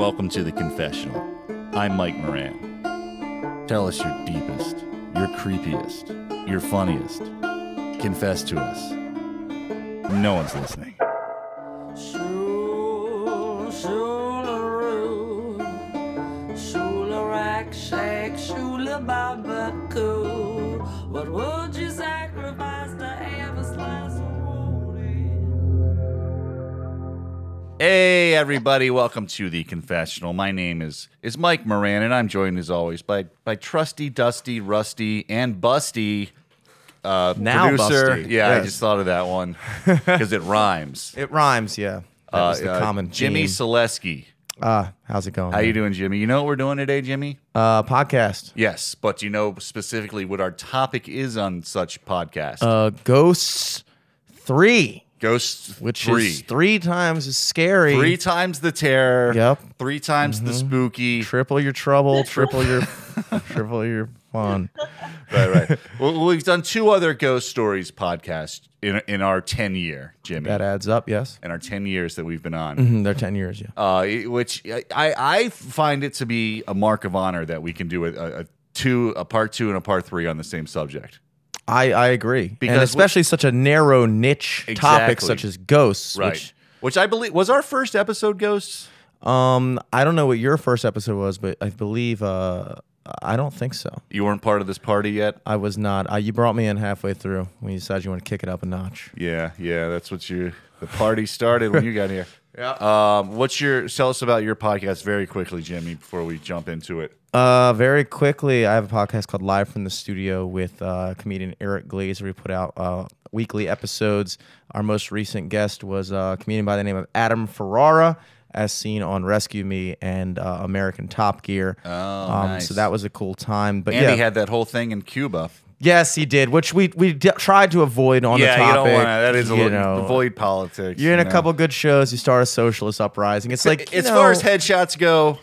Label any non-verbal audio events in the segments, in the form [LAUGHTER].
welcome to the confessional. I'm Mike Moran. Tell us your deepest, your creepiest, your funniest. Confess to us. No one's listening. Everybody, welcome to the confessional. My name is is Mike Moran, and I'm joined as always by by trusty, dusty, rusty, and busty uh, Now producer. Busty, Yeah, I yes. just thought of that one [LAUGHS] because it rhymes. It rhymes, yeah. That Uh, was the uh, common Jimmy theme. Selesky. Ah, how's it going? How you doing, Jimmy? You know what we're doing today, Jimmy? Uh, podcast. Yes, but you know specifically what our topic is on such podcast. Uh, Ghosts Three, Ghost which three. is three times as scary. Three times the terror. Yep. Mm-hmm. Three times the spooky. Triple your trouble, [LAUGHS] triple your, triple [LAUGHS] your fun. [LAUGHS] right, right. well, we've done two other ghost stories podcasts in in our ten year, Jimmy. That adds up, yes. in our ten years that we've been on. Mhm, They're ten years, yeah. Uh, which I, I find it to be a mark of honor that we can do a, a two, a part two and a part three on the same subject. I I agree, Because and we- especially such a narrow niche topic such as ghosts, Right. which Which I believe was our first episode, Ghosts. um I don't know what your first episode was, but I believe uh I don't think so. You weren't part of this party yet. I was not. Uh, you brought me in halfway through when you decided you want to kick it up a notch. Yeah, yeah, that's what you. The party started when you got here. [LAUGHS] Yeah. Um, what's your? Tell us about your podcast very quickly, Jimmy, before we jump into it. Uh, very quickly, I have a podcast called Live from the Studio with uh, comedian Eric Glazer. We put out uh, weekly episodes. Our most recent guest was a comedian by the name of Adam Ferrara, as seen on Rescue Me and uh, American Top Gear. Oh, um, nice. So that was a cool time. But And yeah, he had that whole thing in Cuba. Yes, he did, which we we d- tried to avoid on yeah, the topic. you don't want to. That is a you little know. avoid politics. You're in a know. couple good shows. You start a socialist uprising. It's like you as far as headshots go,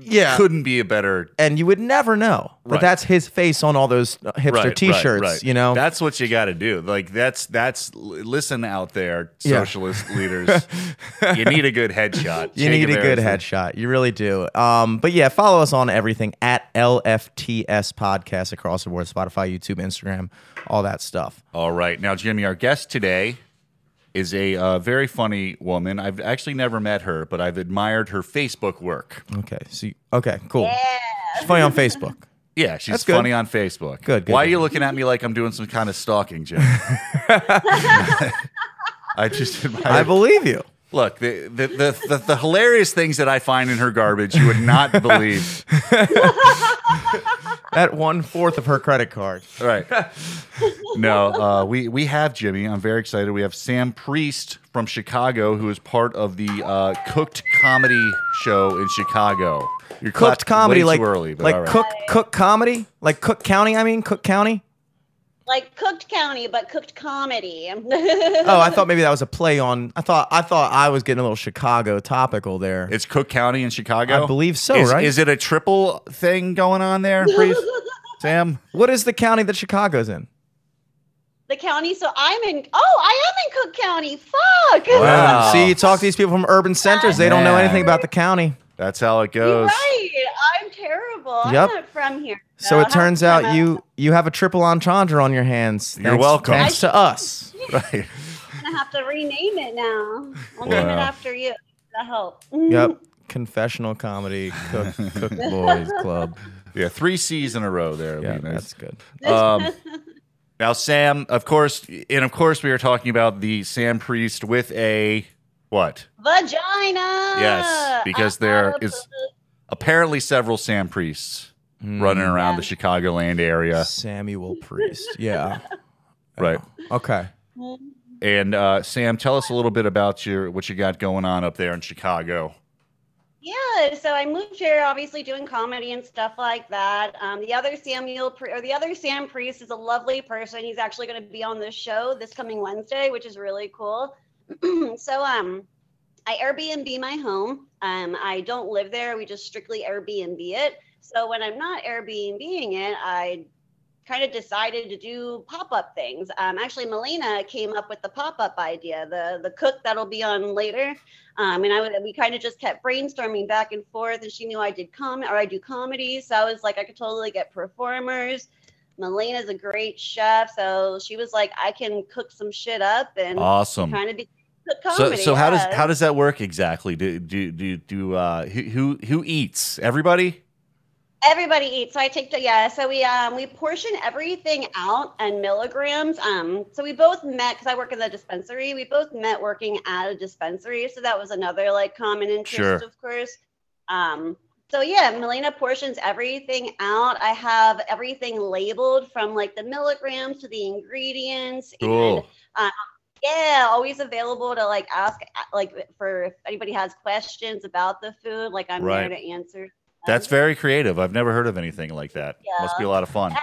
yeah, couldn't be a better. and you would never know. But Right. that's his face on all those uh, hipster Right, right, T-shirts. right. You know, that's what you got to do. Like that's that's listen out there, Yeah. socialist leaders. [LAUGHS] You need a good headshot. you Che need a good Guevara's headshot. You really do. Um, but yeah, follow us on everything at LFTS Podcast across the board: Spotify, YouTube, Instagram, all that stuff. All right, now Jimmy, our guest today is a uh, very funny woman. I've actually never met her, but I've admired her Facebook work. Okay, so okay, cool. She's funny on Facebook. Yeah, she's That's good. funny on Facebook. Good, good, Why are you looking at me like I'm doing some kind of stalking, Jim? [LAUGHS] I just admire. I believe you. Look, the the, the the the hilarious things that I find in her garbage, you would not believe. [LAUGHS] At one fourth of her credit card. Right. [LAUGHS] No, uh, we we have Jimmy. I'm very excited. We have Sam Priest from Chicago, who is part of the uh, Cooked Comedy Show in Chicago. You're Cooked comedy, way like too early, but like all right. cook cook comedy, like Cook County. I mean, Cook County. Like cooked county but cooked comedy [LAUGHS] Oh, I thought maybe that was a play on. I thought I thought I was getting a little Chicago topical there. It's Cook County in Chicago. I believe so, is, right? Is it a triple thing going on there, Priest? [LAUGHS] Sam? What is the county that Chicago's in? the county so i'm in oh i am in cook county fuck Wow. See, you talk to these people from urban centers; they don't know anything about the county. That's how it You're goes. right i'm terrible Yep. i'm not from here So it turns out come you you have a triple entendre on your hands. You're thanks- welcome. Thanks to us. [LAUGHS] Right. i'm gonna have to rename it now i'll name it after you that'll help Yep. [LAUGHS] Confessional comedy, cook, [LAUGHS] cook boys club. Yeah, three C's in a row there. Yeah, be that's good. Um, now, Sam, of course, and of course, we are talking about the Sam Priest with a what? vagina Yes, because there is apparently several Sam Priests Hmm. running around Yeah. the Chicagoland area, Samuel Priest. Yeah. [LAUGHS] right? Okay. And uh, Sam, tell us a little bit about your what you got going on up there in Chicago. Yeah, so I moved here, obviously doing comedy and stuff like that. Um, the other Samuel, or the other Sam Priest, is a lovely person. He's actually going to be on this show this coming Wednesday, which is really cool. [CLEARS THROAT] so, um, I Airbnb my home. Um, I don't live there. We just strictly Airbnb it. So when I'm not Airbnbing it, I kind of decided to do pop-up things. Um, actually, Melina came up with the pop-up idea, the the cook that'll be on later. Um, and I would, we kind of just kept brainstorming back and forth. And she knew I did com or I do comedy, so I was like, I could totally get performers. Melina's a great chef, so she was like, I can cook some shit up and Awesome. kind of be So, so how does how does that work exactly? Do do do do uh, who who who eats? Everybody? Everybody eats. So I take the yeah. So we um we portion everything out in milligrams. Um, so we both met because I work in the dispensary. We both met working at a dispensary. So that was another like common interest, Sure. of course. Um, so yeah, Melina portions everything out. I have everything labeled from like the milligrams to the ingredients. And Cool. Yeah, always available to like ask like for if anybody has questions about the food. Like I'm Right. there to answer. That's very creative. I've never heard of anything like that. Yeah. Must be a lot of fun. Yeah.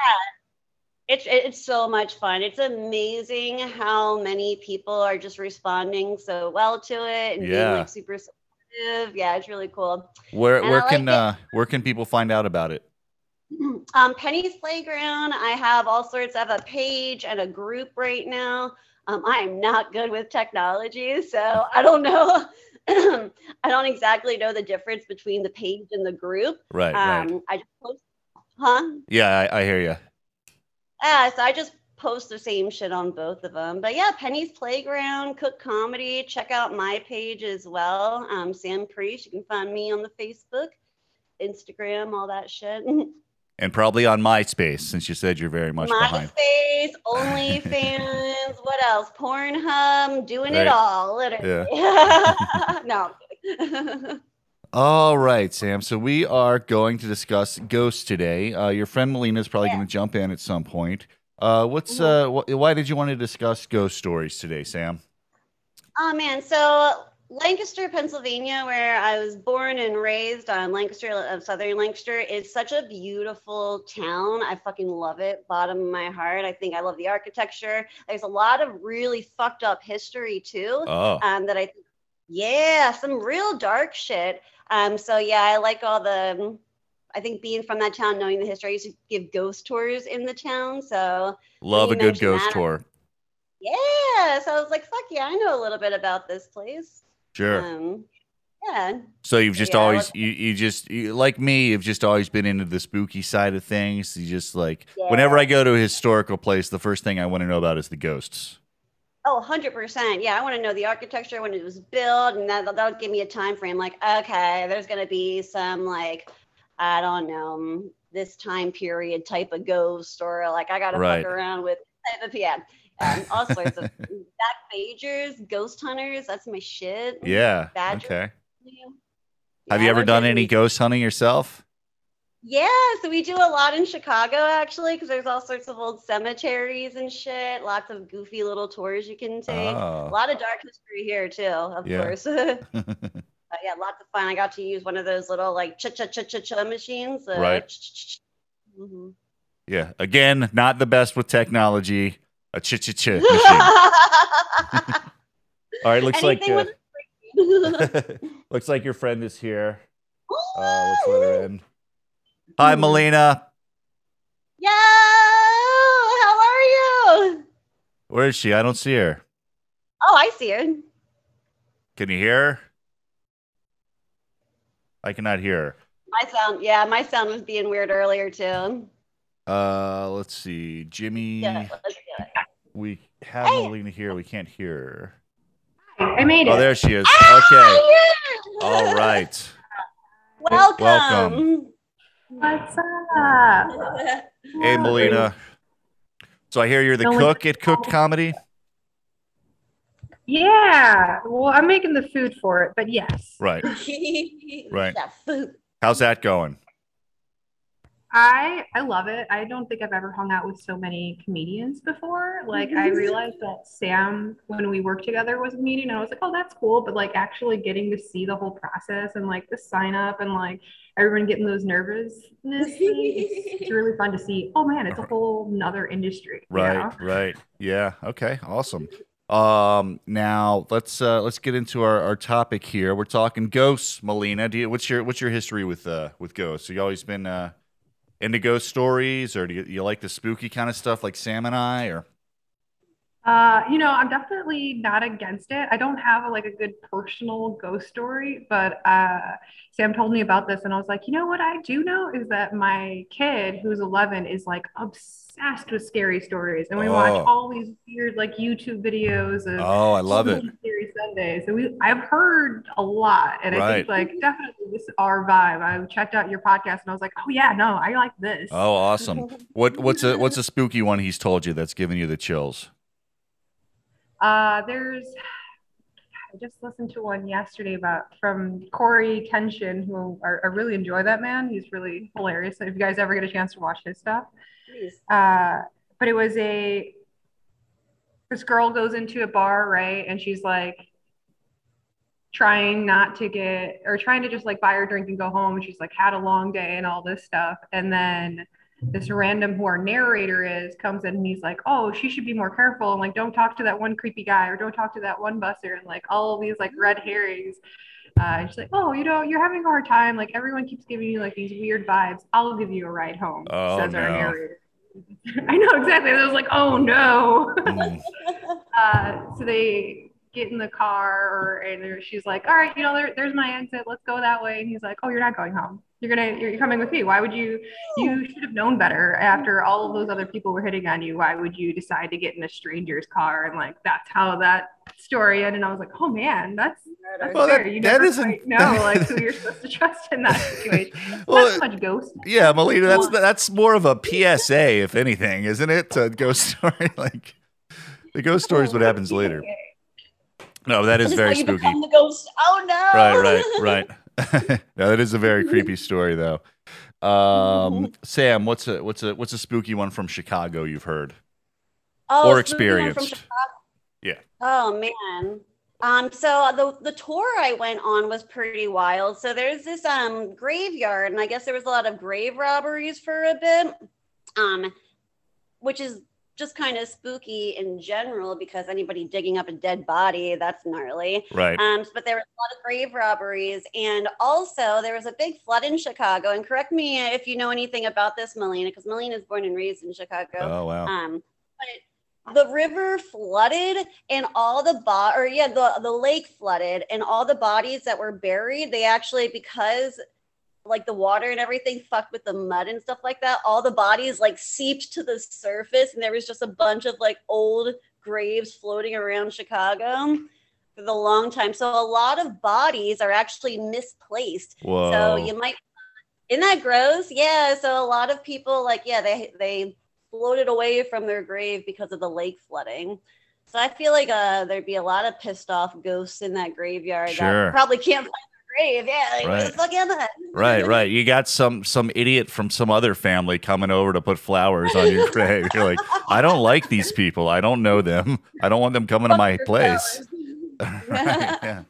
It's it's so much fun. It's amazing how many people are just responding so well to it and Yeah. being like super supportive. Yeah, it's really cool. Where And where I can like uh, where can people find out about it? [CLEARS THROAT] Um, Penny's Playground. I have all sorts. I have a page and a group right now. Um, I am not good with technology, so I don't know. [CLEARS THROAT] I don't exactly know the difference between the page and the group. Right, Um, right. I just post, huh? Yeah, I, I hear you. Yeah, so I just post the same shit on both of them. But yeah, Penny's Playground, Cook Comedy. Check out my page as well. Um, Sam Priest. You can find me on the Facebook, Instagram, all that shit. [LAUGHS] And probably on MySpace, since you said you're very much behind. MySpace, [LAUGHS] OnlyFans, what else? Pornhub, doing Right. it all, literally. [LAUGHS] no. [LAUGHS] All right, Sam. So we are going to discuss ghosts today. Uh, your friend Melina is probably Yeah. going to jump in at some point. Uh, what's uh, wh- why did you want to discuss ghost stories today, Sam? Oh man, so Lancaster, Pennsylvania, where I was born and raised on Lancaster of Southern Lancaster, is such a beautiful town. I fucking love it, bottom of my heart. I think I love the architecture. There's a lot of really fucked up history too. Oh, Um, that I think, yeah, some real dark shit. Um, so yeah, I like all the. I think being from that town, knowing the history, I used to give ghost tours in the town. So love a good ghost that, tour. yeah, so I was like, fuck yeah, I know a little bit about this place. Sure. Um, yeah. So you've just Yeah, always you, you just you, like me, you've just always been into the spooky side of things. You just like whenever I go to a historical place, the first thing I want to know about is the ghosts. Oh, 100%. Yeah, I want to know the architecture when it was built, and that, that'll give me a time frame. Like, okay, there's going to be some, like, I don't know, this time period type of ghost, or like, I got to Right. fuck around with type of, yeah, um, all sorts of back [LAUGHS] pagers, ghost hunters. That's my shit. Yeah. Badger. Okay. Yeah, Have you ever done any ghost hunting yourself? Yeah, so we do a lot in Chicago actually, because there's all sorts of old cemeteries and shit. Lots of goofy little tours you can take. Oh. A lot of dark history here too, of Yeah. course. [LAUGHS] But [LAUGHS] yeah, lots of fun. I got to use one of those little like cha cha cha cha cha machines. uh, Right. mhm. yeah. Again, not the best with technology. A ch ch ch machine. [LAUGHS] All right. Looks like uh, [LAUGHS] looks like your friend is here. Uh, let's let her in. Hi, Melina. Yo, how are you? Where is she? I don't see her. Oh, I see her. Can you hear her? I cannot hear her. My sound, yeah, my sound was being weird earlier too. Uh, let's see. Jimmy, Yeah, let's do it. we have Hey. Melina here. We can't hear I made her. it. Oh, there she is. Ah, Okay. yeah! All right. Welcome. Welcome. What's up? Hey, Melina. So I hear you're the No cook at Cooked Comedy. Yeah. Well, I'm making the food for it, but yes. Right. [LAUGHS] Right. Chef. How's that going? I I love it. I don't think I've ever hung out with so many comedians before. Like I [LAUGHS] realized that Sam, when we worked together, was a comedian. I was like, oh, that's cool. But like actually getting to see the whole process and like the sign up and like everyone getting those nervousness, [LAUGHS] it's, it's really fun to see. Oh man, it's a whole nother industry. you Right, know? right. Yeah. Okay. Awesome. Um, now let's uh let's get into our, our topic here. We're talking ghosts, Melina. Do you what's your what's your history with uh with ghosts? So you always been uh into ghost stories, or do you, you like the spooky kind of stuff like Sam and I? Or Uh, you know, I'm definitely not against it. I don't have like a good personal ghost story, but uh, Sam told me about this, and I was like, you know what I do know is that my kid, who's 11, is like obsessed with scary stories, and we Oh. watch all these weird like YouTube videos of oh, I love it. Scary Sundays. So we, I've heard a lot, and I think like definitely this is our vibe. I checked out your podcast, and I was like, oh yeah, no, I like this. Oh, awesome. What what's a what's a spooky one he's told you that's giving you the chills? Uh, there's, I just listened to one yesterday about from Cory Kenshin, who I, I really enjoy that man. He's really hilarious. If you guys ever get a chance to watch his stuff, Please. uh, but it was a this girl goes into a bar, right? And she's like trying not to get or trying to just like buy her drink and go home. And she's like had a long day and all this stuff. And then this random who our narrator is comes in and he's like, Oh, she should be more careful and like don't talk to that one creepy guy or don't talk to that one buster and like all these like red herrings. Uh, and she's like, Oh, you know, you're having a hard time. Like everyone keeps giving you like these weird vibes. I'll give you a ride home, Oh, says our narrator. [LAUGHS] I know exactly. I was like, oh no. Mm. [LAUGHS] Uh, so they get in the car, and she's like, all right, you know, there, there's my exit. Let's go that way. And he's like, oh, you're not going home. You're gonna, you're coming with me. Why would you? You oh. should have known better. After all of those other people were hitting on you, why would you decide to get in a stranger's car? And like, that's how that story ended. And I was like, oh man, that's, that's Well, fair. that- you that never isn't- quite [LAUGHS] know like who you're supposed to trust in that situation. [LAUGHS] Well, not so much ghost. Yeah, Melina, that's that's more of a PSA, if anything, isn't it? A ghost story, [LAUGHS] like the ghost story is what happens later. No, that is very how you spooky. the ghost. Oh no! Right, right, right. [LAUGHS] no, that is a very creepy story, though. Um, Sam, what's a what's a what's a spooky one from Chicago you've heard Oh, or spooky one from experienced? Chicago. Oh man. Um, so the the tour I went on was pretty wild. So there's this um graveyard, and I guess there was a lot of grave robberies for a bit. Um, which is just kind of spooky in general because anybody digging up a dead body, that's gnarly. Right. Um, but there was a lot of grave robberies, and also there was a big flood in Chicago. And correct me if you know anything about this, Melina, because Melina is born and raised in Chicago. Oh wow. Um, but the river flooded, and all the bo- or yeah, the the lake flooded, and all the bodies that were buried, they actually because like the water and everything fucked with the mud and stuff like that. All the bodies like seeped to the surface, and there was just a bunch of like old graves floating around Chicago for the long time. So a lot of bodies are actually misplaced. Whoa. So you might isn't that gross? Yeah. So a lot of people like yeah, they they floated away from their grave because of the lake flooding. So I feel like uh there'd be a lot of pissed off ghosts in that graveyard Sure. that probably can't find grave. Yeah, like Right. the fuck am I? Right, [LAUGHS] right. You got some some idiot from some other family coming over to put flowers on your [LAUGHS] grave. You're like, I don't like these people. I don't know them. I don't want them coming to my place. Right, [LAUGHS] yeah.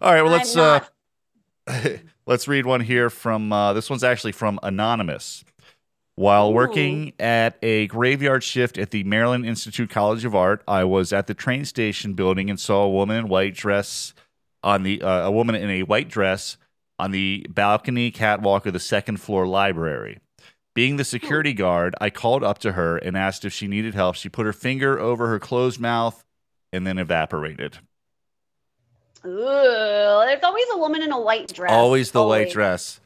All right. Well, let's uh, let's read one here from. Uh, this one's actually from anonymous. While working at a graveyard shift at the Maryland Institute College of Art, I was at the train station building and saw a woman in white dress on the uh, a woman in a white dress on the balcony catwalk of the second floor library. Being the security guard, I called up to her and asked if she needed help. She put her finger over her closed mouth and then evaporated. Ooh, there's always a woman in a white dress. Always the white dress.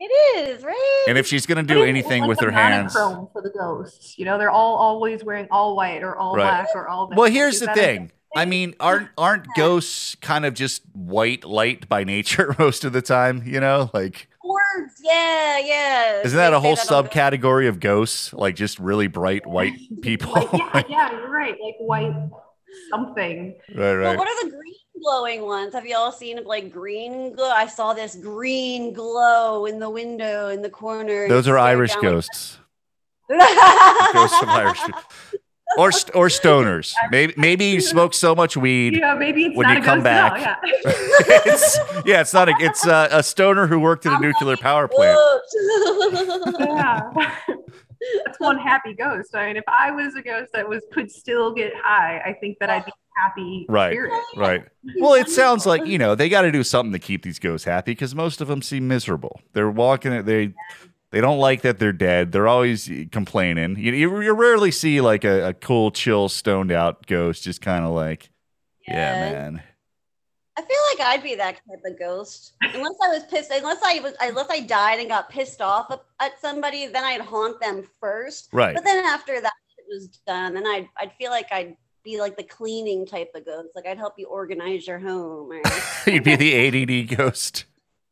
It is, right? And if she's going to do anything like with her hands. for the ghosts. You know, they're all always wearing all white or all Right. black or all. Well, here's Is the that a- thing. I mean, aren't aren't ghosts kind of just white light by nature [LAUGHS] most of the time? You know, like Words, yeah, yeah. isn't that They a whole that subcategory of ghosts? Like just really bright white [LAUGHS] people? Like, yeah, [LAUGHS] yeah, you're right. Like white something. right, But right. what are the green glowing ones? Have you all seen like green glow? I saw this green glow in the window in the corner. Those are Irish down, like- ghosts. Ghosts of Irish people. Or st- or stoners. Maybe maybe you smoke so much weed. Yeah, maybe it's When not you a come ghost at all, back. yeah. [LAUGHS] it's, yeah, it's not a. It's a, a stoner who worked at a nuclear power plant. Yeah. [LAUGHS] That's one happy ghost. I mean, if I was a ghost that was could still get high, I think that I'd be happy Right. spirit. Right. Well, it sounds like you know they got to do something to keep these ghosts happy because most of them seem miserable. They're walking. They They don't like that they're dead. They're always complaining. You, you, you rarely see like a, a cool, chill, stoned out ghost just kind of like, yeah, Yeah. man. I feel like I'd be that type of ghost. Unless I was pissed, unless I was, unless I died and got pissed off at- somebody, then I'd haunt them first. Right. But then after that shit was done, then I'd, I'd feel like I'd be like the cleaning type of ghost. Like I'd help you organize your home or [LAUGHS] You'd be the ADD ghost.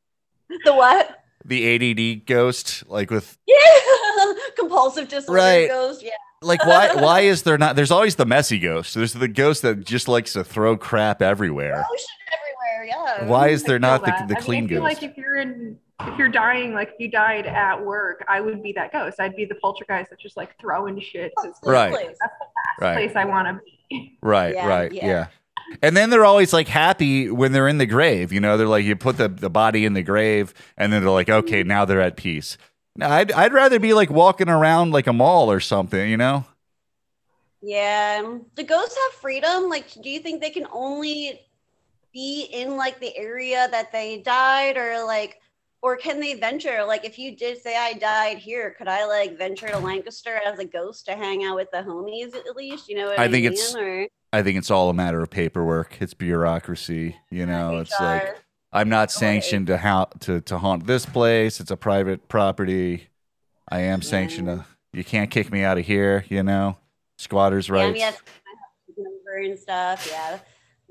[LAUGHS] the what? The ADD ghost, like with Yeah, [LAUGHS] compulsive disorder Right. ghost. Yeah. like why [LAUGHS] why is there not? There's always the messy ghost. There's the ghost that just likes to throw crap everywhere. Everywhere. Yeah. Why is there not the, the I mean, clean I feel ghost? like if you're in, if you're dying, like if you died at work, I would be that ghost. I'd be the poltergeist that's just like throwing shit. Right. That's the last Right. place I want to be. Right, [LAUGHS] Yeah, right, yeah. yeah. And then they're always like happy when they're in the grave. You know, they're like you put the, the body in the grave, and then they're like, okay, mm-hmm. now they're at peace. Now, I'd I'd rather be like walking around like a mall or something. You know? Yeah. Do ghosts have freedom? Like, do you think they can only be in like the area that they died, or like, or can they venture? Like, if you did say I died here, could I like venture to Lancaster as a ghost to hang out with the homies at least? You know what I I, think mean? it's- Or I think it's all a matter of paperwork. It's bureaucracy. You know, it's like I'm not sanctioned to ha- to to haunt this place. It's a private property. I am sanctioned. To, you can't kick me out of here. You know, squatters' Yeah, rights. yeah, number and stuff. Yeah.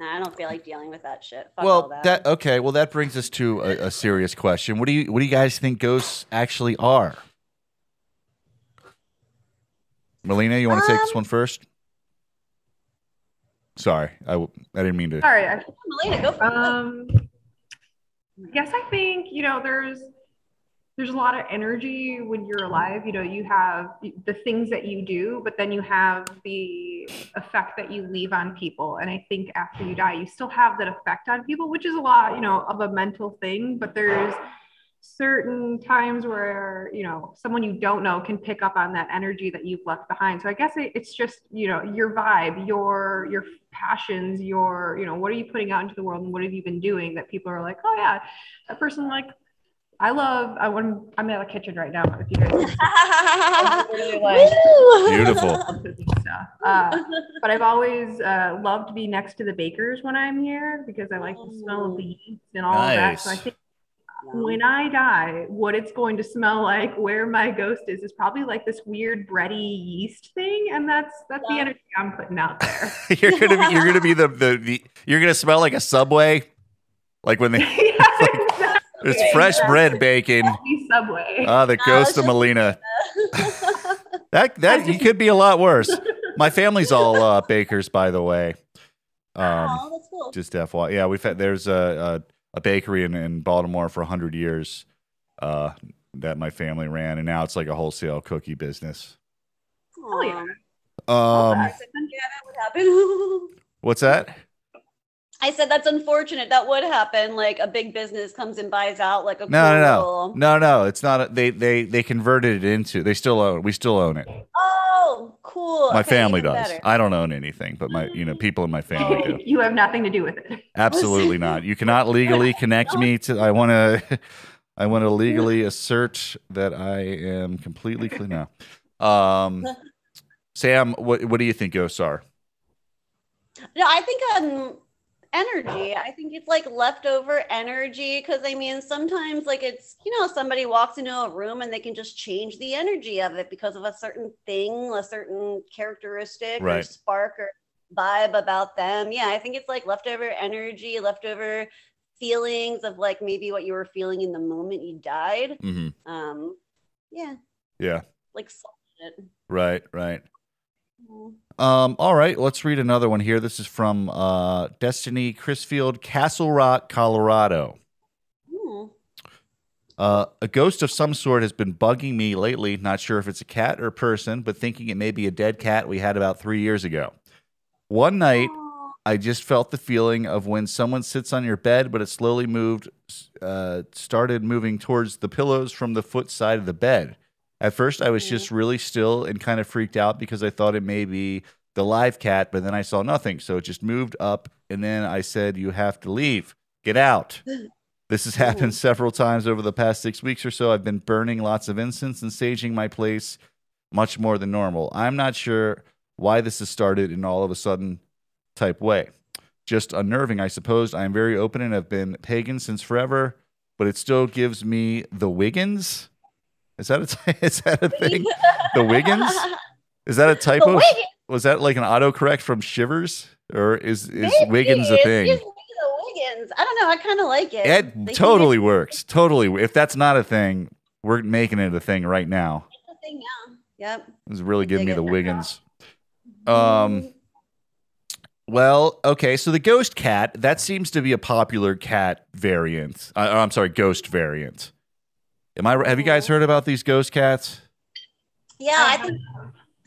I don't feel like dealing with that shit. Fuck all well, that. that okay. Well, that brings us to a, a serious question. What do you What do you guys think ghosts actually are? Melina, you want to take this Um, one first? Sorry, I, w- I didn't mean to. All right. I- Melina, go for it. Um, yes, I think you know there's there's a lot of energy when you're alive. You know, you have the things that you do, but then you have the effect that you leave on people. And I think after you die, you still have that effect on people, which is a lot, you know, of a mental thing. But there's certain times where you know someone you don't know can pick up on that energy that you've left behind so i guess it, it's just you know your vibe your your passions your you know what are you putting out into the world and what have you been doing that people are like oh yeah that person like i love i want i'm in the kitchen right now if you guys literally like [LAUGHS] Beautiful. stuff. [LAUGHS] Uh, but I've always uh, loved to be next to the bakers when I'm here because I like the smell of the yeast and all of that. So I think when I die, what it's going to smell like, where my ghost is, is probably like this weird bready yeast thing, and that's that's the energy I'm putting out there. [LAUGHS] you're gonna be. You're gonna be the, the the. You're gonna smell like a subway, like when [LAUGHS] they. yeah, [LAUGHS] exactly. There's fresh bread baking. Subway. Ah, the ghost it's of just- Melina. That that you could be a lot worse. My family's all uh, bakers, by the way. Um, oh, that's cool. just FY. Yeah, we've had there's a a, a bakery in, in Baltimore for hundred years uh, that my family ran, and now it's like a wholesale cookie business. Hell yeah. Um, yeah, that would happen. what's that? I said that's unfortunate. That would happen. Like a big business comes and buys out like a No, no, no, no, no. It's not. A, they they they converted it into. They still own. We still own it. Oh, cool. My Okay, family does. better. I don't own anything, but my you know people in my family do. [LAUGHS] you have nothing to do with it. Absolutely not. You cannot legally [LAUGHS] connect me to. I want to. [LAUGHS] I want to legally assert that I am completely clean now. Um, Sam, what what do you think ghosts are? No, I think um energy. I think it's like leftover energy because I mean sometimes like it's you know somebody walks into a room and they can just change the energy of it because of a certain thing, a certain characteristic or spark or vibe about them. Yeah, I think it's like leftover energy, leftover feelings of like maybe what you were feeling in the moment you died. hmm Um yeah, Yeah. like. Right. Right. Um, all right, let's read another one here. This is from uh, Destiny Chrisfield, Castle Rock, Colorado. Hmm. Uh, a ghost of some sort has been bugging me lately. Not sure if it's a cat or a person, but thinking it may be a dead cat we had about three years ago. One night. I just felt the feeling of when someone sits on your bed, but it slowly moved, uh, started moving towards the pillows from the foot side of the bed. At first, I was just mm-hmm. really still and kind of freaked out because I thought it may be the live cat, but then I saw nothing. So it just moved up, and then I said, You have to leave. Get out. [GASPS] This has happened several times over the past six weeks or so. I've been burning lots of incense and saging my place much more than normal. I'm not sure why this has started in all of a sudden type way. Just unnerving, I suppose. I am very open and have been pagan since forever, but it still gives me the Wiggins. Is that a [LAUGHS] is that a thing? [LAUGHS] The Wiggins? Is that a typo? Was that like an autocorrect from Shivers, or is is Maybe Wiggins a thing? Wiggins. I don't know. I kind of like it. It They totally works. Totally. If that's not a thing, we're making it a thing right now. make the thing now. Yep. It's really giving me the. Wiggins. Um. Well, okay. So the ghost cat that seems to be a popular cat variant. Uh, I'm sorry, ghost variant. Am I? Have you guys heard about these ghost cats? Yeah, I think.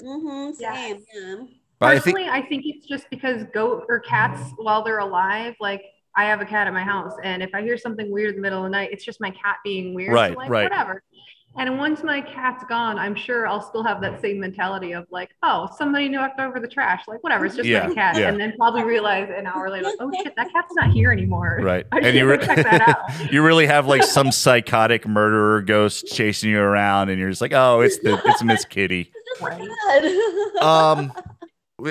Mm-hmm. Same. Yeah. But I think Personally, I think it's just because goat or cats, while they're alive, like I have a cat at my house, and if I hear something weird in the middle of the night, it's just my cat being weird. so, Right, like, right. Whatever. And once my cat's gone, I'm sure I'll still have that same mentality of like, oh, somebody knocked over the trash. Like, whatever, it's just Yeah, my cat. yeah. And then probably realize an hour later, like, oh shit, that cat's not here anymore. [LAUGHS] right. I And you go re- check that out. [LAUGHS] you really have like some psychotic murderer ghost chasing you around, and you're just like, oh, it's the it's Miss Kitty. Right. [LAUGHS] Um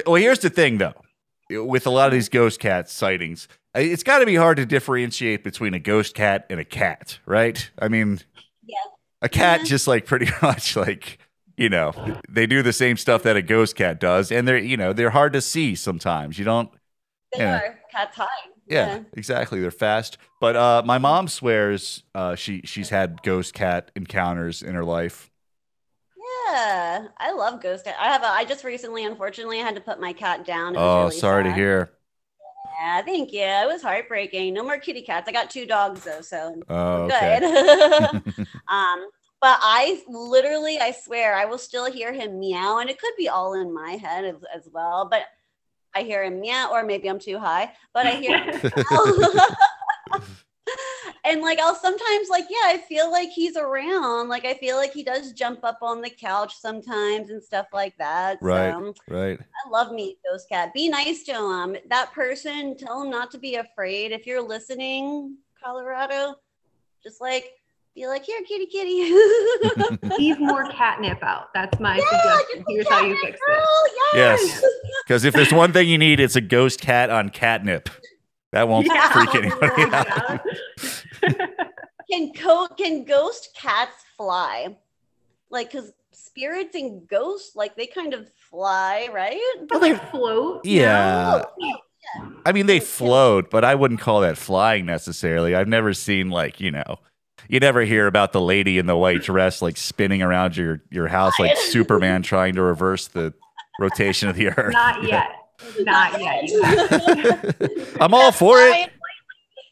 well here's the thing though with a lot of these ghost cat sightings uh, it's got to be hard to differentiate between a ghost cat and a cat right i mean Yeah. A cat just like pretty [LAUGHS] much like you know they do the same stuff that a ghost cat does and they're you know they're hard to see sometimes you don't they Yeah. are. Cats hide. yeah, exactly they're fast but uh my mom swears uh she she's had ghost cat encounters in her life Yeah, I love ghost cat. I have a. I just recently, unfortunately, I had to put my cat down. Oh really sorry to hear Yeah, thank you. It was heartbreaking. No more kitty cats. I got two dogs though, so oh good. [LAUGHS] um, but I literally, I swear, I will still hear him meow, and it could be all in my head as, as well. But I hear him meow, or maybe I'm too high. But I hear him [LAUGHS] meow. [LAUGHS] and like I'll sometimes like yeah, I feel like he's around. Like I feel like he does jump up on the couch sometimes and stuff like that. Right. So, right I love Meet Ghost Cat. Be nice to him. That person, tell him not to be afraid. If you're listening, Colorado, just like be like, here, kitty, kitty. [LAUGHS] Leave more catnip out. That's my Yeah, suggestion. Here's how you fix this. Oh, girl. Yes. Because if there's one thing you need, it's a ghost cat on catnip. That won't Yeah. freak anybody [LAUGHS] out. [LAUGHS] Can co- can ghost cats fly? Like, cause spirits and ghosts, like they kind of fly, right? But they float. you Yeah. Oh, I mean, they float, but I wouldn't call that flying necessarily. I've never seen like you know, you never hear about the lady in the white dress like spinning around your your house like [LAUGHS] Superman trying to reverse the rotation of the earth. Not [LAUGHS] yet. Not yet. I'm all for it.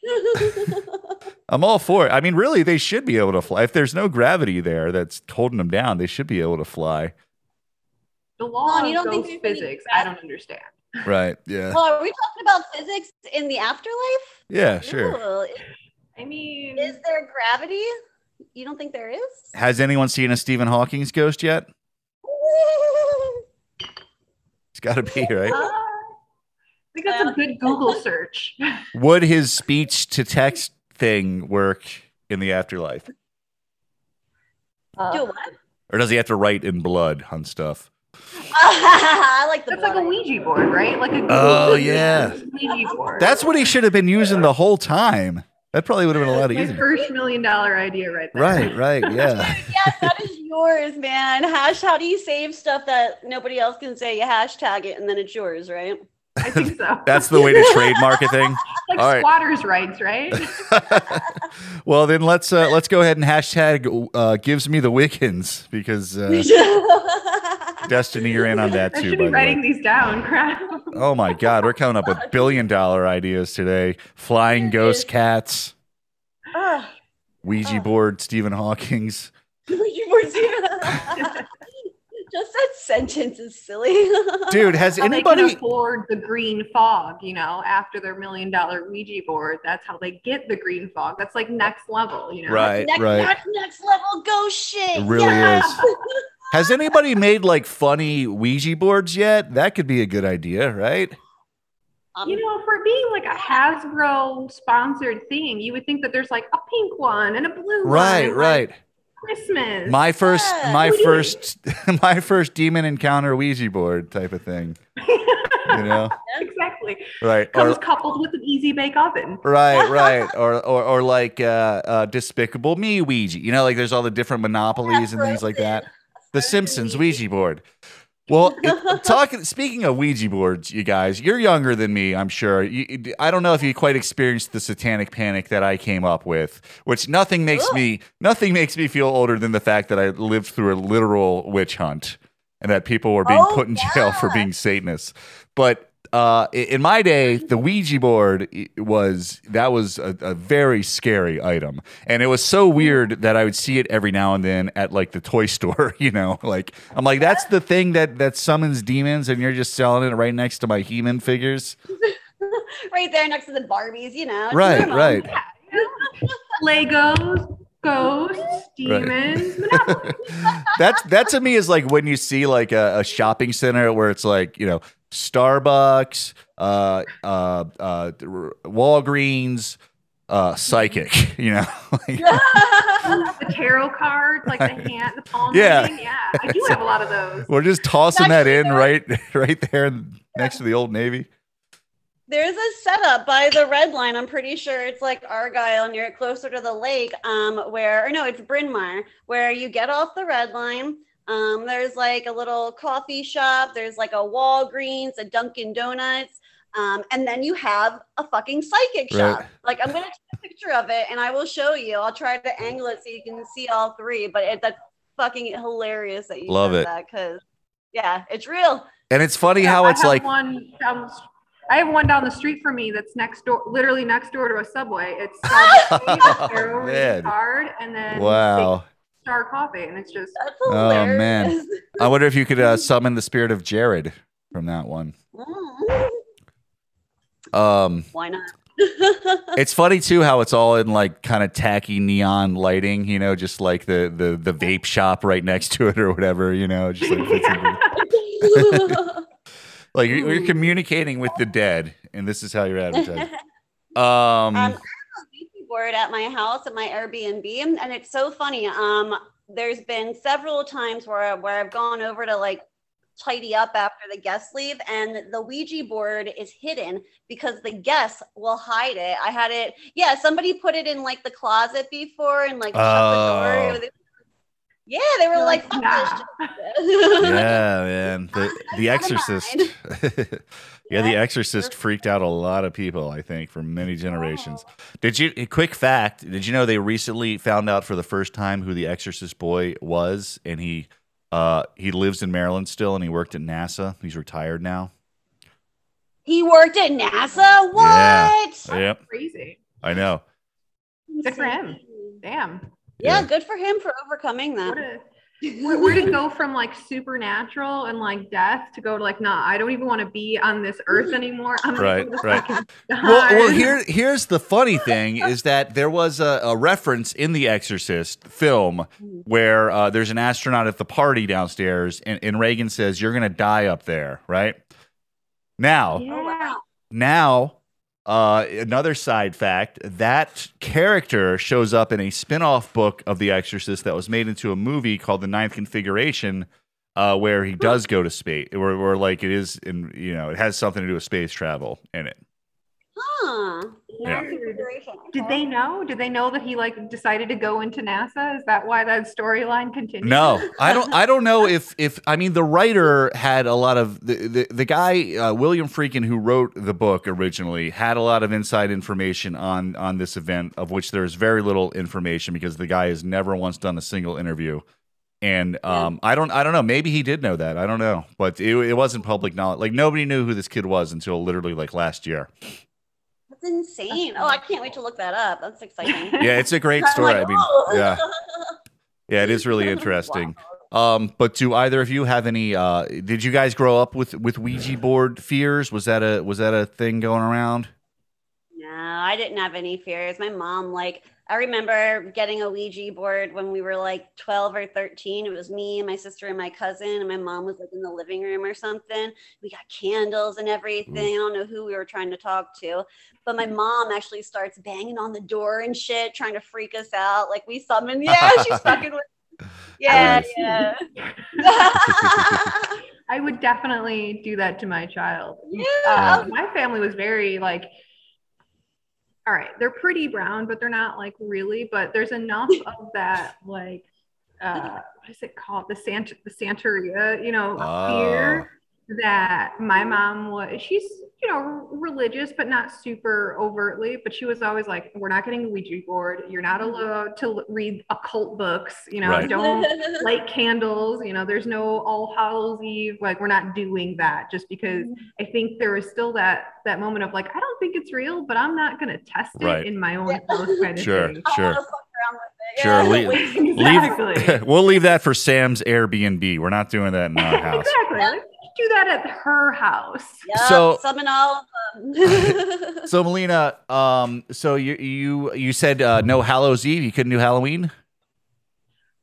It. [LAUGHS] I'm all for it. I mean, really, they should be able to fly. If there's no gravity there that's holding them down, they should be able to fly. The law Mom, you don't think ghost there's any physics, I don't understand. Right. Yeah. well, are we talking about physics in the afterlife? Yeah. Sure. Ooh, I mean, Is there gravity? You don't think there is? Has anyone seen a Stephen Hawking's ghost yet? [LAUGHS] It's got to be uh, right. I think that's a good Google search. [LAUGHS] Would his speech to text thing work in the afterlife, uh, Do what? or does he have to write in blood on stuff? [LAUGHS] I like the That's like a. Ouija board, right? Like a Google Oh, yeah. Ouija board. That's what he should have been using the whole time. That probably would have been a lot my easier. first million dollar idea right there. Right. Right. Yeah. [LAUGHS] yes, that is yours, man. Hash. How do you save stuff that nobody else can say? You hashtag it, and then it's yours, right? I think so. [LAUGHS] That's the way to trademark a thing. [LAUGHS] like all right. squatters' rights, right? [LAUGHS] well, then let's uh, let's go ahead and hashtag uh, gives me the Wiggins because uh, Destiny, you're in on that too. I too. should be the writing way. these down. Crap. Oh my God, we're coming up with billion dollar ideas today. Flying ghost cats, Ah, Ouija Oh. board, Stephen Hawking's. you were Just that sentence is silly. [LAUGHS] Dude, has How they anybody? can afford the green fog, you know, after their million dollar Ouija board. That's how they get the green fog. That's like next level, you know. Right, next, right. next, next level ghost shit. It really yes! is. [LAUGHS] Has anybody made like funny Ouija boards yet? That could be a good idea, right? Um, You know, for being like a Hasbro sponsored thing, you would think that there's like a pink one and a blue Right, one. right. Like Christmas. My first, Yeah. my What first, [LAUGHS] my first demon encounter Ouija board type of thing. You [LAUGHS] know, exactly. right? Comes Or, coupled with an easy bake oven. right, [LAUGHS] right. Or, or, or like uh, uh, Despicable Me Ouija. You know, like there's all the different monopolies and things like that. The Simpsons Ouija board. Well, [LAUGHS] it, talking speaking of Ouija boards, you guys, you're younger than me, I'm sure. You, I don't know if you quite experienced the satanic panic that I came up with, which nothing makes Ugh. me nothing makes me feel older than the fact that I lived through a literal witch hunt and that people were being Oh, put in jail for being Satanists. But uh, in my day, the Ouija board was that was a, a very scary item, and it was so weird that I would see it every now and then at like the toy [LAUGHS] store. You know, like I'm like, that's the thing that that summons demons, and you're just selling it right next to my He-Man figures. [LAUGHS] right there next to the Barbies, you know. Right, normal. right. [LAUGHS] Legos, ghosts, demons, Monopoly. That's that to me is like when you see like a, a shopping center where it's like you know Starbucks, uh, uh, uh, Walgreens, uh, psychic. [LAUGHS] You know, [LAUGHS] like, [LAUGHS] the tarot cards, like the hand, the palm Yeah. reading. Yeah, I do have a lot of those. we're just tossing that in there- right, right there next to the old Navy. There's a setup by the red line. I'm pretty sure it's like Argyle near closer to the lake, um, where or no, it's Bryn Mawr, where you get off the red line. Um, there's like a little coffee shop. There's like a Walgreens, a Dunkin' Donuts, um, and then you have a fucking psychic Right. shop. Like I'm gonna take a picture of it and I will show you. I'll try to angle it so you can see all three. But it, that's fucking hilarious that you Love said it. that because yeah, it's real. And it's funny Yeah, how I it's like one down I have one down the street from me that's next door, literally next door to a Subway. It's [LAUGHS] Starbucks, Arrow Man. card, and then wow. Six Star Coffee, and it's just Oh, man. [LAUGHS] I wonder if you could uh, summon the spirit of Jared from that one. Mm. Um, Why not? [LAUGHS] it's funny too how it's all in like kind of tacky neon lighting, you know, just like the the the vape shop right next to it or whatever, you know, just like fits into- [LAUGHS] like you're, you're communicating with the dead, and this is how you're advertising. Um, um, I have board at my house at my Airbnb, and it's so funny. Um, there's been several times where where I've gone over to like tidy up after the guests leave, and the Ouija board is hidden because the guests will hide it. I had it, yeah. Somebody put it in like the closet before and like shut the Oh. door. Yeah, they were You're like, like, "Fuck nah." this yeah, man, [LAUGHS] the the Exorcist. [LAUGHS] yeah, the Exorcist freaked out a lot of people. I think for many generations. Did you? A quick fact: Did you know they recently found out for the first time who the Exorcist boy was, and he uh he lives in Maryland still, and he worked at NASA. He's retired now. He worked at NASA. What? Yep, crazy. I know. Good for him. Damn. Yeah, Yeah. good for him for overcoming that. What a where, where to go from like supernatural and like death to go to like nah i don't even want to be on this earth anymore i'm gonna Right, right. Well, well, here here's the funny thing is that there was a, a reference in the Exorcist film where uh, there's an astronaut at the party downstairs, and, and Regan says, "You're gonna die up there," right? Now, yeah. now, uh, another side fact: that character shows up in a spin-off book of The Exorcist that was made into a movie called The Ninth Configuration. Uh, where he does go to space, where, where like it is, in you know, it has something to do with space travel in it. Huh. Yeah. Did they know did they know that he like decided to go into nasa is that why that storyline continues No, I don't. I don't know if if I mean the writer had a lot of the the, the guy uh, William Friedkin who wrote the book originally had a lot of inside information on on this event of which there is very little information because the guy has never once done a single interview. And um, I don't, I don't know. Maybe he did know that. I don't know, but it, it wasn't public knowledge. Like nobody knew who this kid was until literally like last year. That's insane. Oh, I can't wait to look that up. That's exciting. [LAUGHS] Yeah, it's a great [LAUGHS] story. like, I mean, "Oh." yeah, [LAUGHS] yeah, it is really interesting. Um, but do either of you have any? Uh, did you guys grow up with with Ouija board fears? Was that a was that a thing going around? I didn't have any fears. My mom, like, I remember getting a Ouija board when we were like 12 or 13. It was me, and my sister, and my cousin, and my mom was like in the living room or something. We got candles and everything. I don't know who we were trying to talk to, but my mom actually starts banging on the door and shit, trying to freak us out. Like we summoned, [LAUGHS] yeah, she's fucking with. [LAUGHS] Yeah, yeah. [LAUGHS] I would definitely do that to my child. yeah. Um, my family was very like, all right, they're pretty brown, but they're not like really. But there's enough [LAUGHS] of that like, uh, what is it called? The Sant the Santeria, you know, fear that my mom was. She's you know religious, but not super overtly. But she was always like, we're not getting a Ouija board. You're not mm-hmm. allowed to l- read occult books. You know, Right. don't [LAUGHS] light candles you know there's no all hallows eve like we're not doing that just because mm-hmm. i think there is still that that moment of like i don't think it's real but i'm not going to test it Right. in my own [LAUGHS] house kind of Sure, thing I sure. wanna fuck around with it. Sure, Yeah. leave- [LAUGHS] exactly Leave, we'll leave that for Sam's Airbnb. We're not doing that in our house. exactly Like, do that at her house Yup, So- summon all of them. [LAUGHS] So Melina, um, so you you you said uh, no Hallows Eve. You couldn't do Halloween.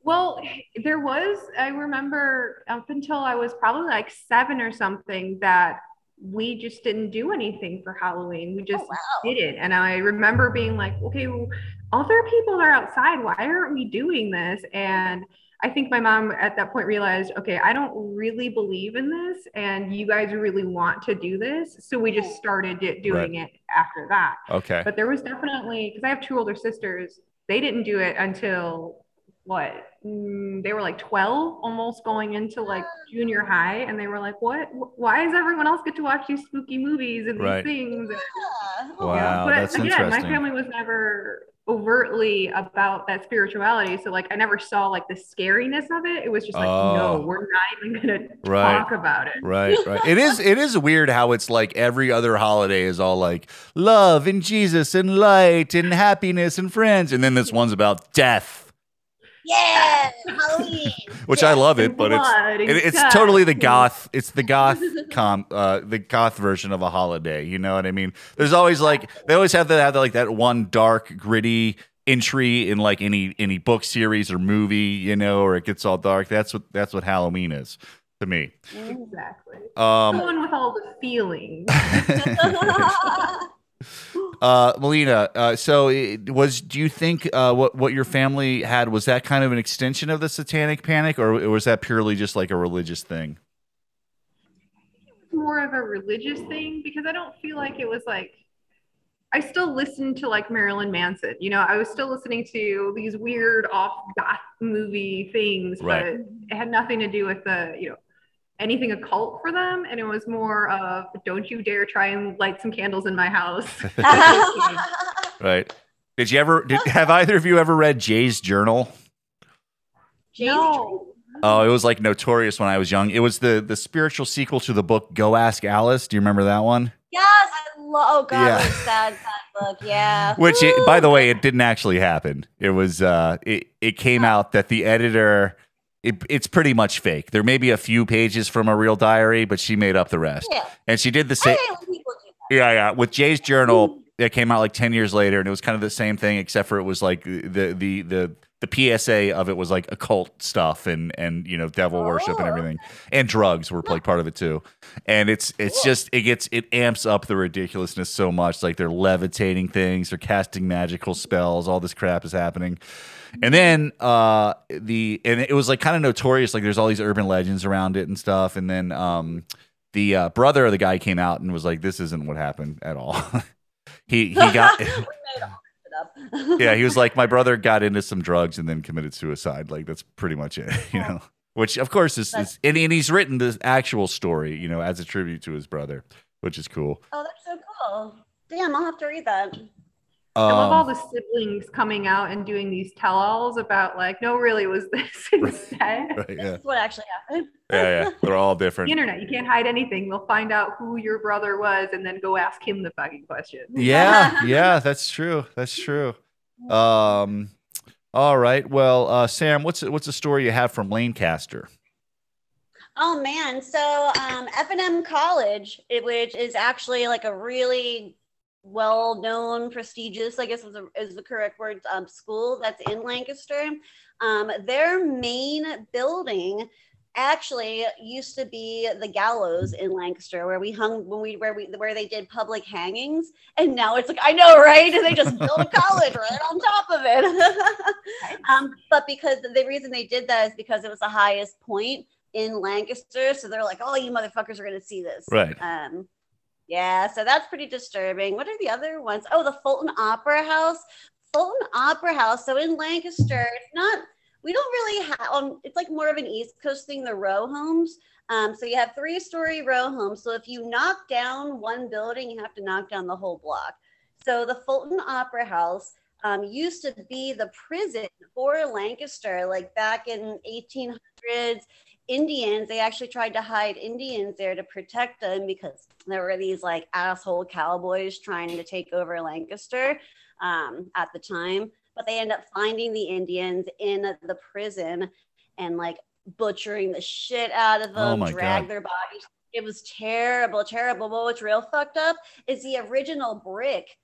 Well, there was, I remember up until I was probably like seven or something that we just didn't do anything for Halloween. We just wow. didn't. And I remember being like, okay, well, other people are outside. Why aren't we doing this? And I think my mom at that point realized, okay, I don't really believe in this, and you guys really want to do this. So we just started it, doing it after that. Okay. But there was definitely because I have two older sisters. They didn't do it until what? Mm, they were like 12, almost going into like junior high, and they were like, "What? Why does everyone else get to watch these spooky movies and Right. these things?" Yeah. Wow, Yeah. But that's again, interesting. my family was never overtly about that spirituality, so like I never saw like the scariness of it. It was just like, Oh. no, we're not even gonna Right. talk about it. Right, right. It is [LAUGHS] it is weird how it's like every other holiday is all like love and Jesus and light and happiness and friends, and then this one's about death, Yeah. [LAUGHS] Halloween. which I love it, but it's it, it's guts totally the goth. It's the goth [LAUGHS] com, uh, the goth version of a holiday. You know what I mean? There's always like they always have that have like that one dark, gritty entry in like any any book series or movie, you know, or it gets all dark. That's what that's what Halloween is to me. Exactly. the Um, one with all the feelings. [LAUGHS] [LAUGHS] uh, Melina, uh, so it was do you think uh, what what your family had was that kind of an extension of the Satanic Panic, or was that purely just like a religious thing? more of a religious thing because I don't feel like it was like I still listened to like Marilyn Manson. You know, I was still listening to these weird off goth movie things, Right. but it had nothing to do with the, you know, anything occult for them. And it was more of don't you dare try and light some candles in my house. [LAUGHS] [LAUGHS] Right. Did you ever did have either of you ever read Jay's journal? Jay's no. Oh, it was like notorious when I was young. It was the the spiritual sequel to the book Go Ask Alice. Do you remember that one? Yes, I love. Oh God, Yeah. it sad, sad book. Yeah. Which, it, by the way, it didn't actually happen. It was uh, it it came out that the editor. It, it's pretty much fake. There may be a few pages from a real diary, but she made up the rest. Yeah. And she did the same. hate when people do that. Yeah, yeah. With Jay's journal, mm-hmm. it came out like ten years later, and it was kind of the same thing, except for it was like the the the the PSA of it was like occult stuff and and you know devil worship and Oh. everything, and drugs were like part of it too. And it's it's just it gets it amps up the ridiculousness so much. Like they're levitating things, they're casting magical spells, all this crap is happening. And then uh the and it was like kind of notorious. Like there's all these urban legends around it and stuff. And then um the uh, brother of the guy came out and was like, "This isn't what happened at all." [LAUGHS] he he got [LAUGHS] we made all this shit up. [LAUGHS] yeah. He was like, "My brother got into some drugs and then committed suicide." Like that's pretty much it, you know. Which of course is, is and, and he's written this actual story, you know, as a tribute to his brother, which is cool. Oh, that's so cool. Damn, I'll have to read that. I love all Um, the siblings coming out and doing these tell-alls about like, no, really, was [LAUGHS] this instead? right, This yeah, is what actually happened. yeah, yeah. [LAUGHS] They're all different. the internet, you can't hide anything. They'll find out who your brother was and then go ask him the fucking question. [LAUGHS] Yeah, yeah, that's true. That's true. Um, all right. Well, uh, Sam, what's what's a story you have from Lancaster? Oh man, so um, F&M College, it, which is actually like a really well-known, prestigious, I guess is, a, is the correct word, um, school that's in Lancaster. Um, their main building actually used to be the gallows in Lancaster, where we hung when we where we where they did public hangings, and now it's like I know, right? And they just built a [LAUGHS] college right on top of it. [LAUGHS] um, but because the reason they did that is because it was the highest point in Lancaster, so they're like, "Oh, you motherfuckers are gonna see this." Right. Um, yeah, so that's pretty disturbing. What are the other ones? Oh, the Fulton Opera House. Fulton Opera House. So in Lancaster, it's not we don't really have um, it's like more of an east coast thing the row homes um, so you have three story row homes so if you knock down one building you have to knock down the whole block so the fulton opera house um, used to be the prison for lancaster like back in 1800s indians they actually tried to hide indians there to protect them because there were these like asshole cowboys trying to take over lancaster um, at the time but they end up finding the Indians in the prison and like butchering the shit out of Oh them, my drag God. their bodies. It was terrible, terrible. But what's real fucked up is the original brick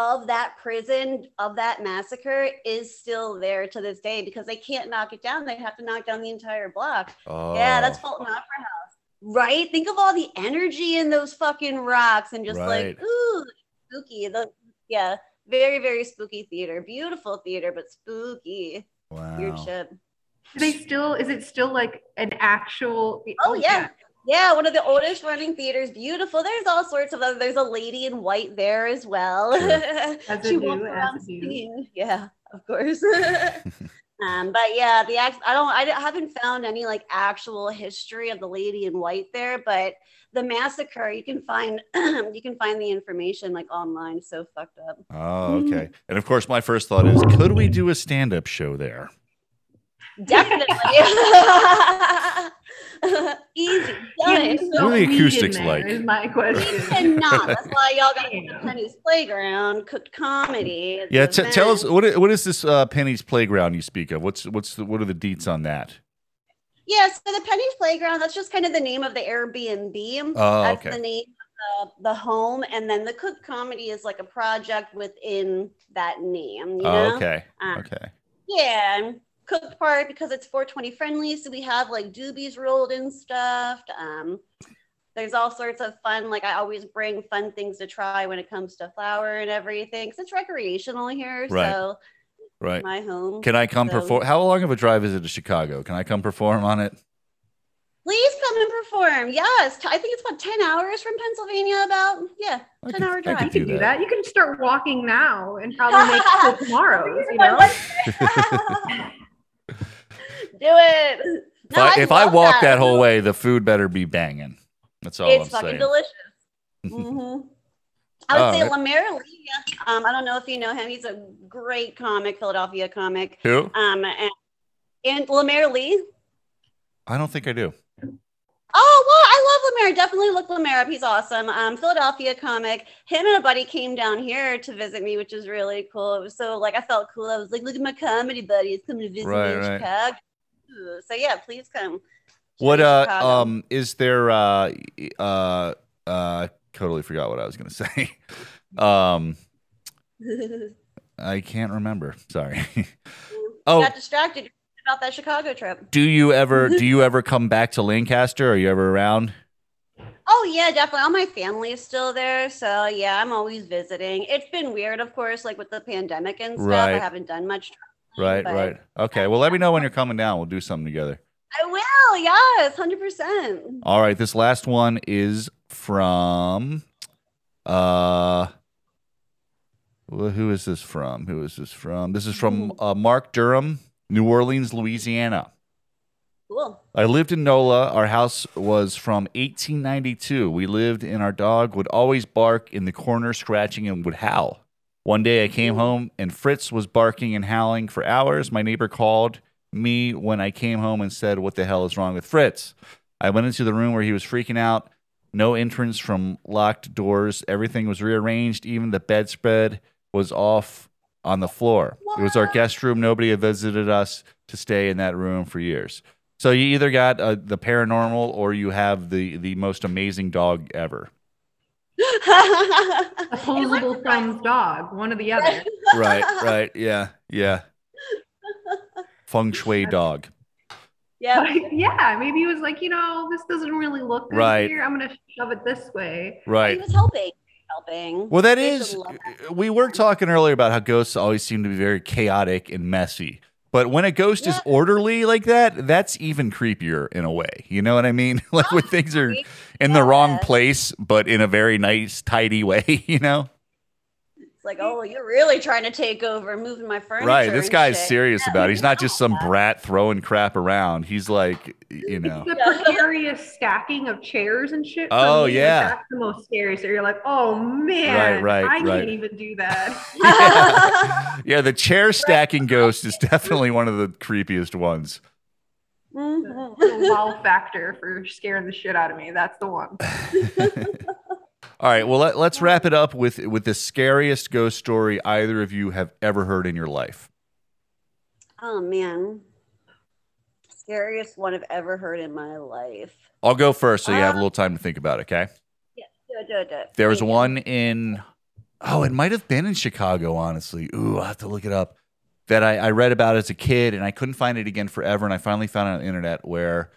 of that prison, of that massacre, is still there to this day because they can't knock it down. They have to knock down the entire block. Oh. Yeah, that's oh. Fulton Opera House. Right? Think of all the energy in those fucking rocks and just Right. like, ooh, spooky. The, yeah, very, very spooky theater. Beautiful theater, but spooky. Wow. Weird shit. Do they still? Is it still like an actual? Oh, oh, yeah. Yeah, one of the oldest running theaters. Beautiful. There's all sorts of other. There's a lady in white there as well. Sure. [LAUGHS] As she a walks as around a singing. Yeah, of course. [LAUGHS] [LAUGHS] um, but yeah, the act- I don't. I haven't found any like actual history of the lady in white there, but the massacre you can find. [CLEARS THROAT] you can find the information like online. So fucked up. Oh, okay. And of course, my first thought is, could we do a stand-up show there? Definitely. [LAUGHS] Easy. [LAUGHS] Done. Can What are the acoustics like? Is my We question. cannot. That's why y'all got to go to Penny's Playground, cooked comedy. Yeah, a t- tell us event. what i- what is this uh, Penny's Playground you speak of? What's what's the, what are the deets on that? Yeah, so the Penny's Playground, that's just kind of the name of the Airbnb. Oh, that's okay. the name of the home. And then the cooked comedy is like a project within that name. You know? Oh, okay, Uh, okay. Yeah, and cooked part because it's 420 friendly. So we have like doobies rolled and stuffed. Um, there's all sorts of fun. Like I always bring fun things to try when it comes to flour and everything. 'cause it's recreational here. Right. So Right. my home. Can I come so- perform? How long of a drive is it to Chicago? Can I come perform on it? Please come and perform. Yes, I think it's about 10 hours from Pennsylvania. About yeah, I 10 could- hour drive. You can do do that. that. You can start walking now and probably make it till [LAUGHS] tomorrow. You know. [LAUGHS] [LAUGHS] Do it. If I, if I walk that. whole way, the food better be banging. That's all it's I'm fucking saying. delicious. [LAUGHS] hmm I would All say right. Lee. Um, I don't know if you know him. He's a great comic, Philadelphia comic. Who? Um, and, and Lee. I don't think I do. Oh well, I love Lemaire. Definitely look Lemaire up. He's awesome. Um, Philadelphia comic. Him and a buddy came down here to visit me, which is really cool. It was so like I felt cool. I was like, look at my comedy buddy. It's coming to visit Right, me in right. Chicago. Ooh, So yeah, please come. What uh Chicago. um is there uh uh uh totally forgot what I was gonna [LAUGHS] say. um [LAUGHS] I can't remember. Sorry. [LAUGHS] oh, Got distracted about that Chicago trip. do you ever [LAUGHS] do you ever come back to Lancaster? Are you ever around? Oh yeah, definitely. All my family is still there, so yeah, I'm always visiting. It's been weird, of course, like with the pandemic and stuff. I Right. haven't done much. traveling, Right, right. Okay. Well, let me know when you're coming down. We'll do something together. I will. Yes, hundred percent. All right, this last one is from uh well, who is this from? Who is this from? This is from uh, Mark Durham, New Orleans, Louisiana. Cool. I lived in NOLA. Our house was from 1892. We lived and our dog would always bark in the corner, scratching and would howl. One day I came home and Fritz was barking and howling for hours. My neighbor called me when I came home and said, What the hell is wrong with Fritz? I went into the room where he was freaking out. No entrance from locked doors. Everything was rearranged. Even the bedspread was off on the floor. It was our guest room. Nobody had visited us to stay in that room for years. So you either got uh, the paranormal or you have the the most amazing dog ever. [LAUGHS] Opposable thumbs dog, one or the other. [LAUGHS] Right, right. Yeah, yeah. Feng shui dog. yeah. Like, yeah, maybe he was like, you know, this doesn't really look good Right. here. I'm gonna shove it this way. Right. He Right. was helping. Helping. Well, that They is. that. Uh, we were talking earlier about how ghosts always seem to be very chaotic and messy. But when a ghost is orderly like that, that's even creepier in a way. You know what I mean? [LAUGHS] like when [LAUGHS] things are in the wrong place, but in a very nice, tidy [LAUGHS] way, you know? It's like, oh, you're really trying to take over, moving my furniture. Right. This guy's shit. serious Yeah, about it. He's not just some that. brat throwing crap around. He's like, you know. The precarious stacking of chairs and shit. Oh, me, like, yeah. that's the most scary. So you're like, oh man, Right, right, I right. can't even do that. yeah. [LAUGHS] [LAUGHS] yeah, the chair stacking ghost is definitely one of the creepiest ones. Mhm. The wow factor for scaring the shit out of me. That's the one. [LAUGHS] All right, well let, let's wrap it up with with the scariest ghost story either of you have ever heard in your life. Oh man. Scariest one I've ever heard in my life. I'll go first so you have a Uh, little time to think about it, okay? Yeah, do it, do it, do it. There was one in oh, it might have been in Chicago, honestly. Ooh, I'll have to look it up. That I, I read about as a kid and I couldn't find it again forever. And I finally found it on the internet where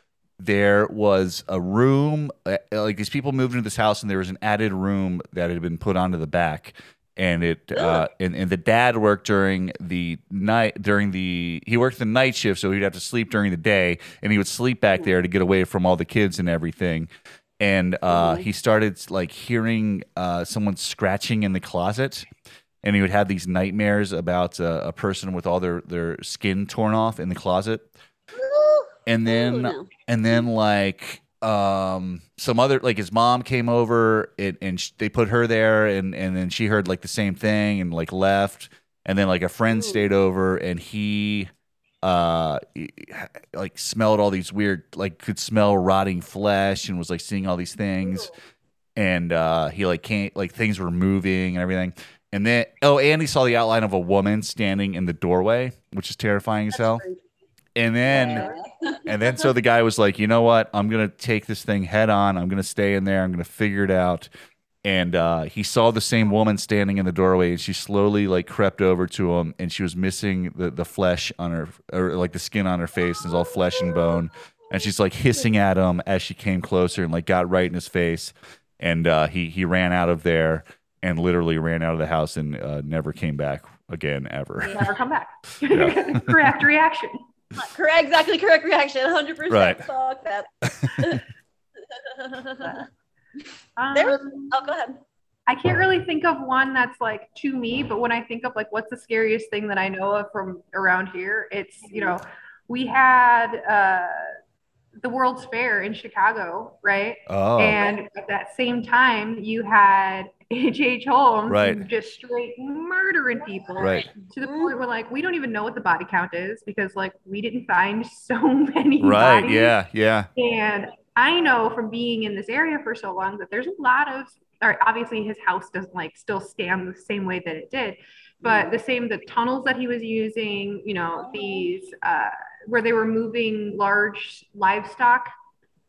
there was a room, uh, like these people moved into this house and there was an added room that had been put onto the back. And it uh, and, and the dad worked during the night during the he worked the night shift, so he'd have to sleep during the day, and he would sleep back there to get away from all the kids and everything. And uh, he started like hearing uh, someone scratching in the closet. And he would have these nightmares about uh, a person with all their, their skin torn off in the closet and then ooh, no. and then like um some other like his mom came over and, and sh- they put her there and and then she heard like the same thing and like left. And then like a friend Ooh. stayed over and he uh like smelled all these weird like could smell rotting flesh and was like seeing all these things. And uh he like can't like things were moving and everything. And then oh and he saw the outline of a woman standing in the doorway which is terrifying as hell and then and then so the guy was like, you know what? I'm gonna take this thing head on. I'm gonna stay in there. I'm gonna figure it out. And uh, he saw the same woman standing in the doorway, and she slowly like crept over to him, and she was missing the the flesh on her, or like the skin on her face, it's all flesh and bone. And she's like hissing at him as she came closer, and like got right in his face. And uh, he he ran out of there, and literally ran out of the house, and uh, never came back again ever. Never come back. [LAUGHS] Correct [LAUGHS] reaction. Correct, exactly correct reaction. 100%. Right. Fuck that. [LAUGHS] Um, There was- oh, go ahead. I can't really think of one that's like to me, but when I think of like what's the scariest thing that I know of from around here, it's you know, we had uh the World's Fair in Chicago, right? Oh, And at that same time, you had H.H. Holmes Right. just straight murdering people right, to the point where like we don't even know what the body count is because like we didn't find [LAUGHS] so many right, bodies. yeah, yeah, And I know from being in this area for so long that there's a lot of, or obviously his house doesn't like still stand the same way that it did, but the same, the tunnels that he was using, you know, these, uh, where they were moving large livestock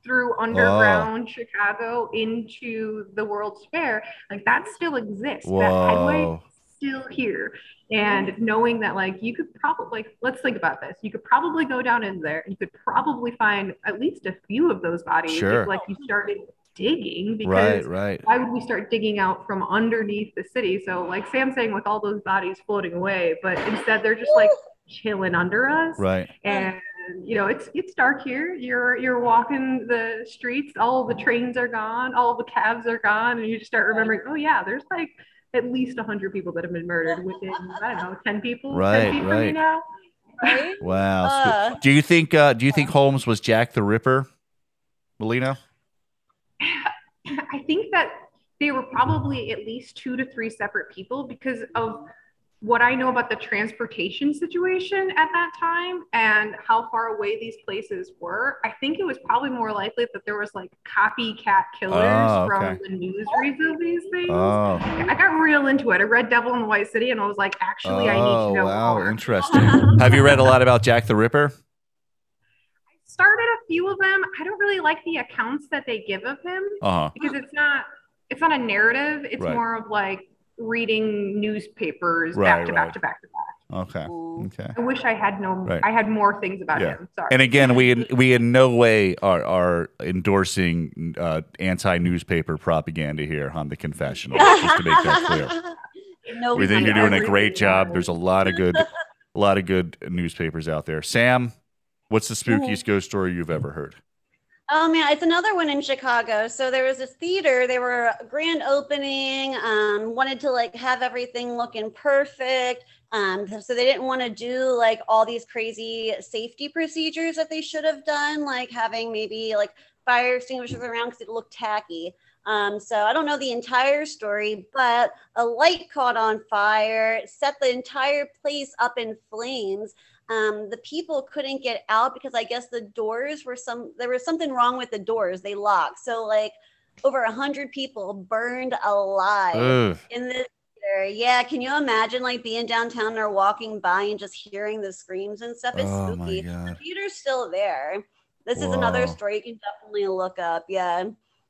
through oh. underground Chicago into the World's Fair, like that still exists. That highway Whoa. still here. And knowing that, like, you could probably, like, let's think about this. You could probably go down in there and you could probably find at least a few of those bodies Sure. if, like, you started digging because Right, right. why would we start digging out from underneath the city? So, like Sam's saying, with all those bodies floating away, but instead they're just like chilling under us. Right. And you know, it's it's dark here. You're you're walking the streets. All the trains are gone. All the cabs are gone, and you just start remembering. Oh yeah, there's like at least hundred people that have been murdered within I don't know ten people. Right, 10 feet from right. now. Right? Wow. Uh. do you think uh do you think Holmes was Jack the Ripper? Melina? [SIGHS] I think that they were probably at least two to three separate people because of what I know about the transportation situation at that time and how far away these places were. I think it was probably more likely that there was like copycat killers Oh, from the news reads of these things. Oh. I got real into it. I read Devil in the White City and I was like, actually, I need Oh, to know wow, more. interesting. [LAUGHS] Have you read a lot about Jack the Ripper? I started a few of them. I don't really like the accounts that they give of him. Uh-huh. because it's not it's not a narrative. It's Right. more of like reading newspapers Right, back to right. back to back to back. Okay. Ooh. Okay. I wish I had no. Right. I had more things about Yeah. him. Sorry. And again, we in, we in no way are, are endorsing uh, anti newspaper propaganda here on the confessional. just to make that clear. [LAUGHS] No, We think you're doing a great job. There's a lot of good, [LAUGHS] a lot of good newspapers out there. Sam, what's the spookiest ghost story you've ever heard? Oh man, it's another one in Chicago. So there was this theater. They were grand opening. Um, wanted to like have everything looking perfect. Um, so they didn't want to do like all these crazy safety procedures that they should have done, like having maybe like fire extinguishers around because it looked tacky. Um, so I don't know the entire story, but a light caught on fire, set the entire place up in flames um, the people couldn't get out because I guess the doors were some there was something wrong with the doors. They locked. So like over a hundred people burned alive Ugh. in this theater. Yeah, can you imagine like being downtown or walking by and just hearing the screams and stuff? It's Oh spooky. The theater's still there. This is another story you can definitely look up. Yeah.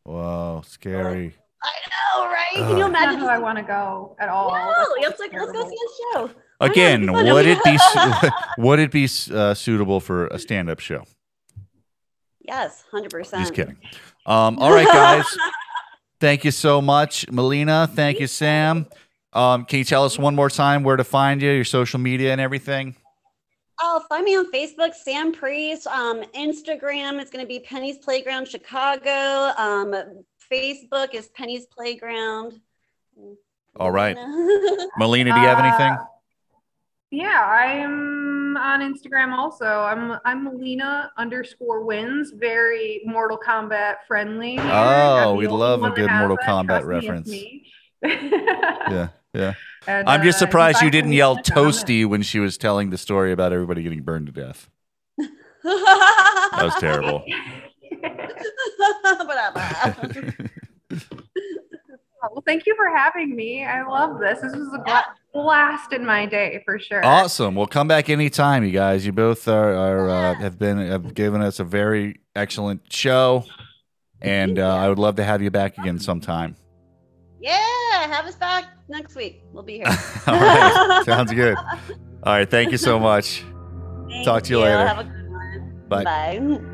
Whoa, scary. I know, right? Can you imagine? not how I want to go at all. no, That's let's like let's go see a show. Again, [LAUGHS] would it be would it be uh, suitable for a stand up show? Yes, hundred percent. Just kidding. Um, all right, guys. [LAUGHS] Thank you so much, Melina. Thank you, Sam. Um, can you tell us one more time where to find you, your social media and everything? Oh, find me on Facebook, Sam Priest. Um, Instagram it's going to be Penny's Playground Chicago. Um, Facebook is Penny's Playground. All right. [LAUGHS] Melina, do you have anything? Uh, Yeah, I'm on Instagram also. I'm I'm Melina underscore wins. Very Mortal Kombat friendly. Oh, we love a good Mortal that. Kombat Trust reference. [LAUGHS] [LAUGHS] Yeah, yeah. And, I'm just uh, surprised you didn't yell on the comments. toasty when she was telling the story about everybody getting burned to death. That was terrible. [LAUGHS] well, thank you for having me. I love this. This was a blast in my day for sure. Awesome. Well, come back anytime, you guys. You both are, are uh, have been have given us a very excellent show, and uh, I would love to have you back again sometime. yeah, have us back next week. We'll be here. [LAUGHS] All right, sounds good. All right, thank you so much. Thank Talk to you later. Have a good one. Bye. Bye.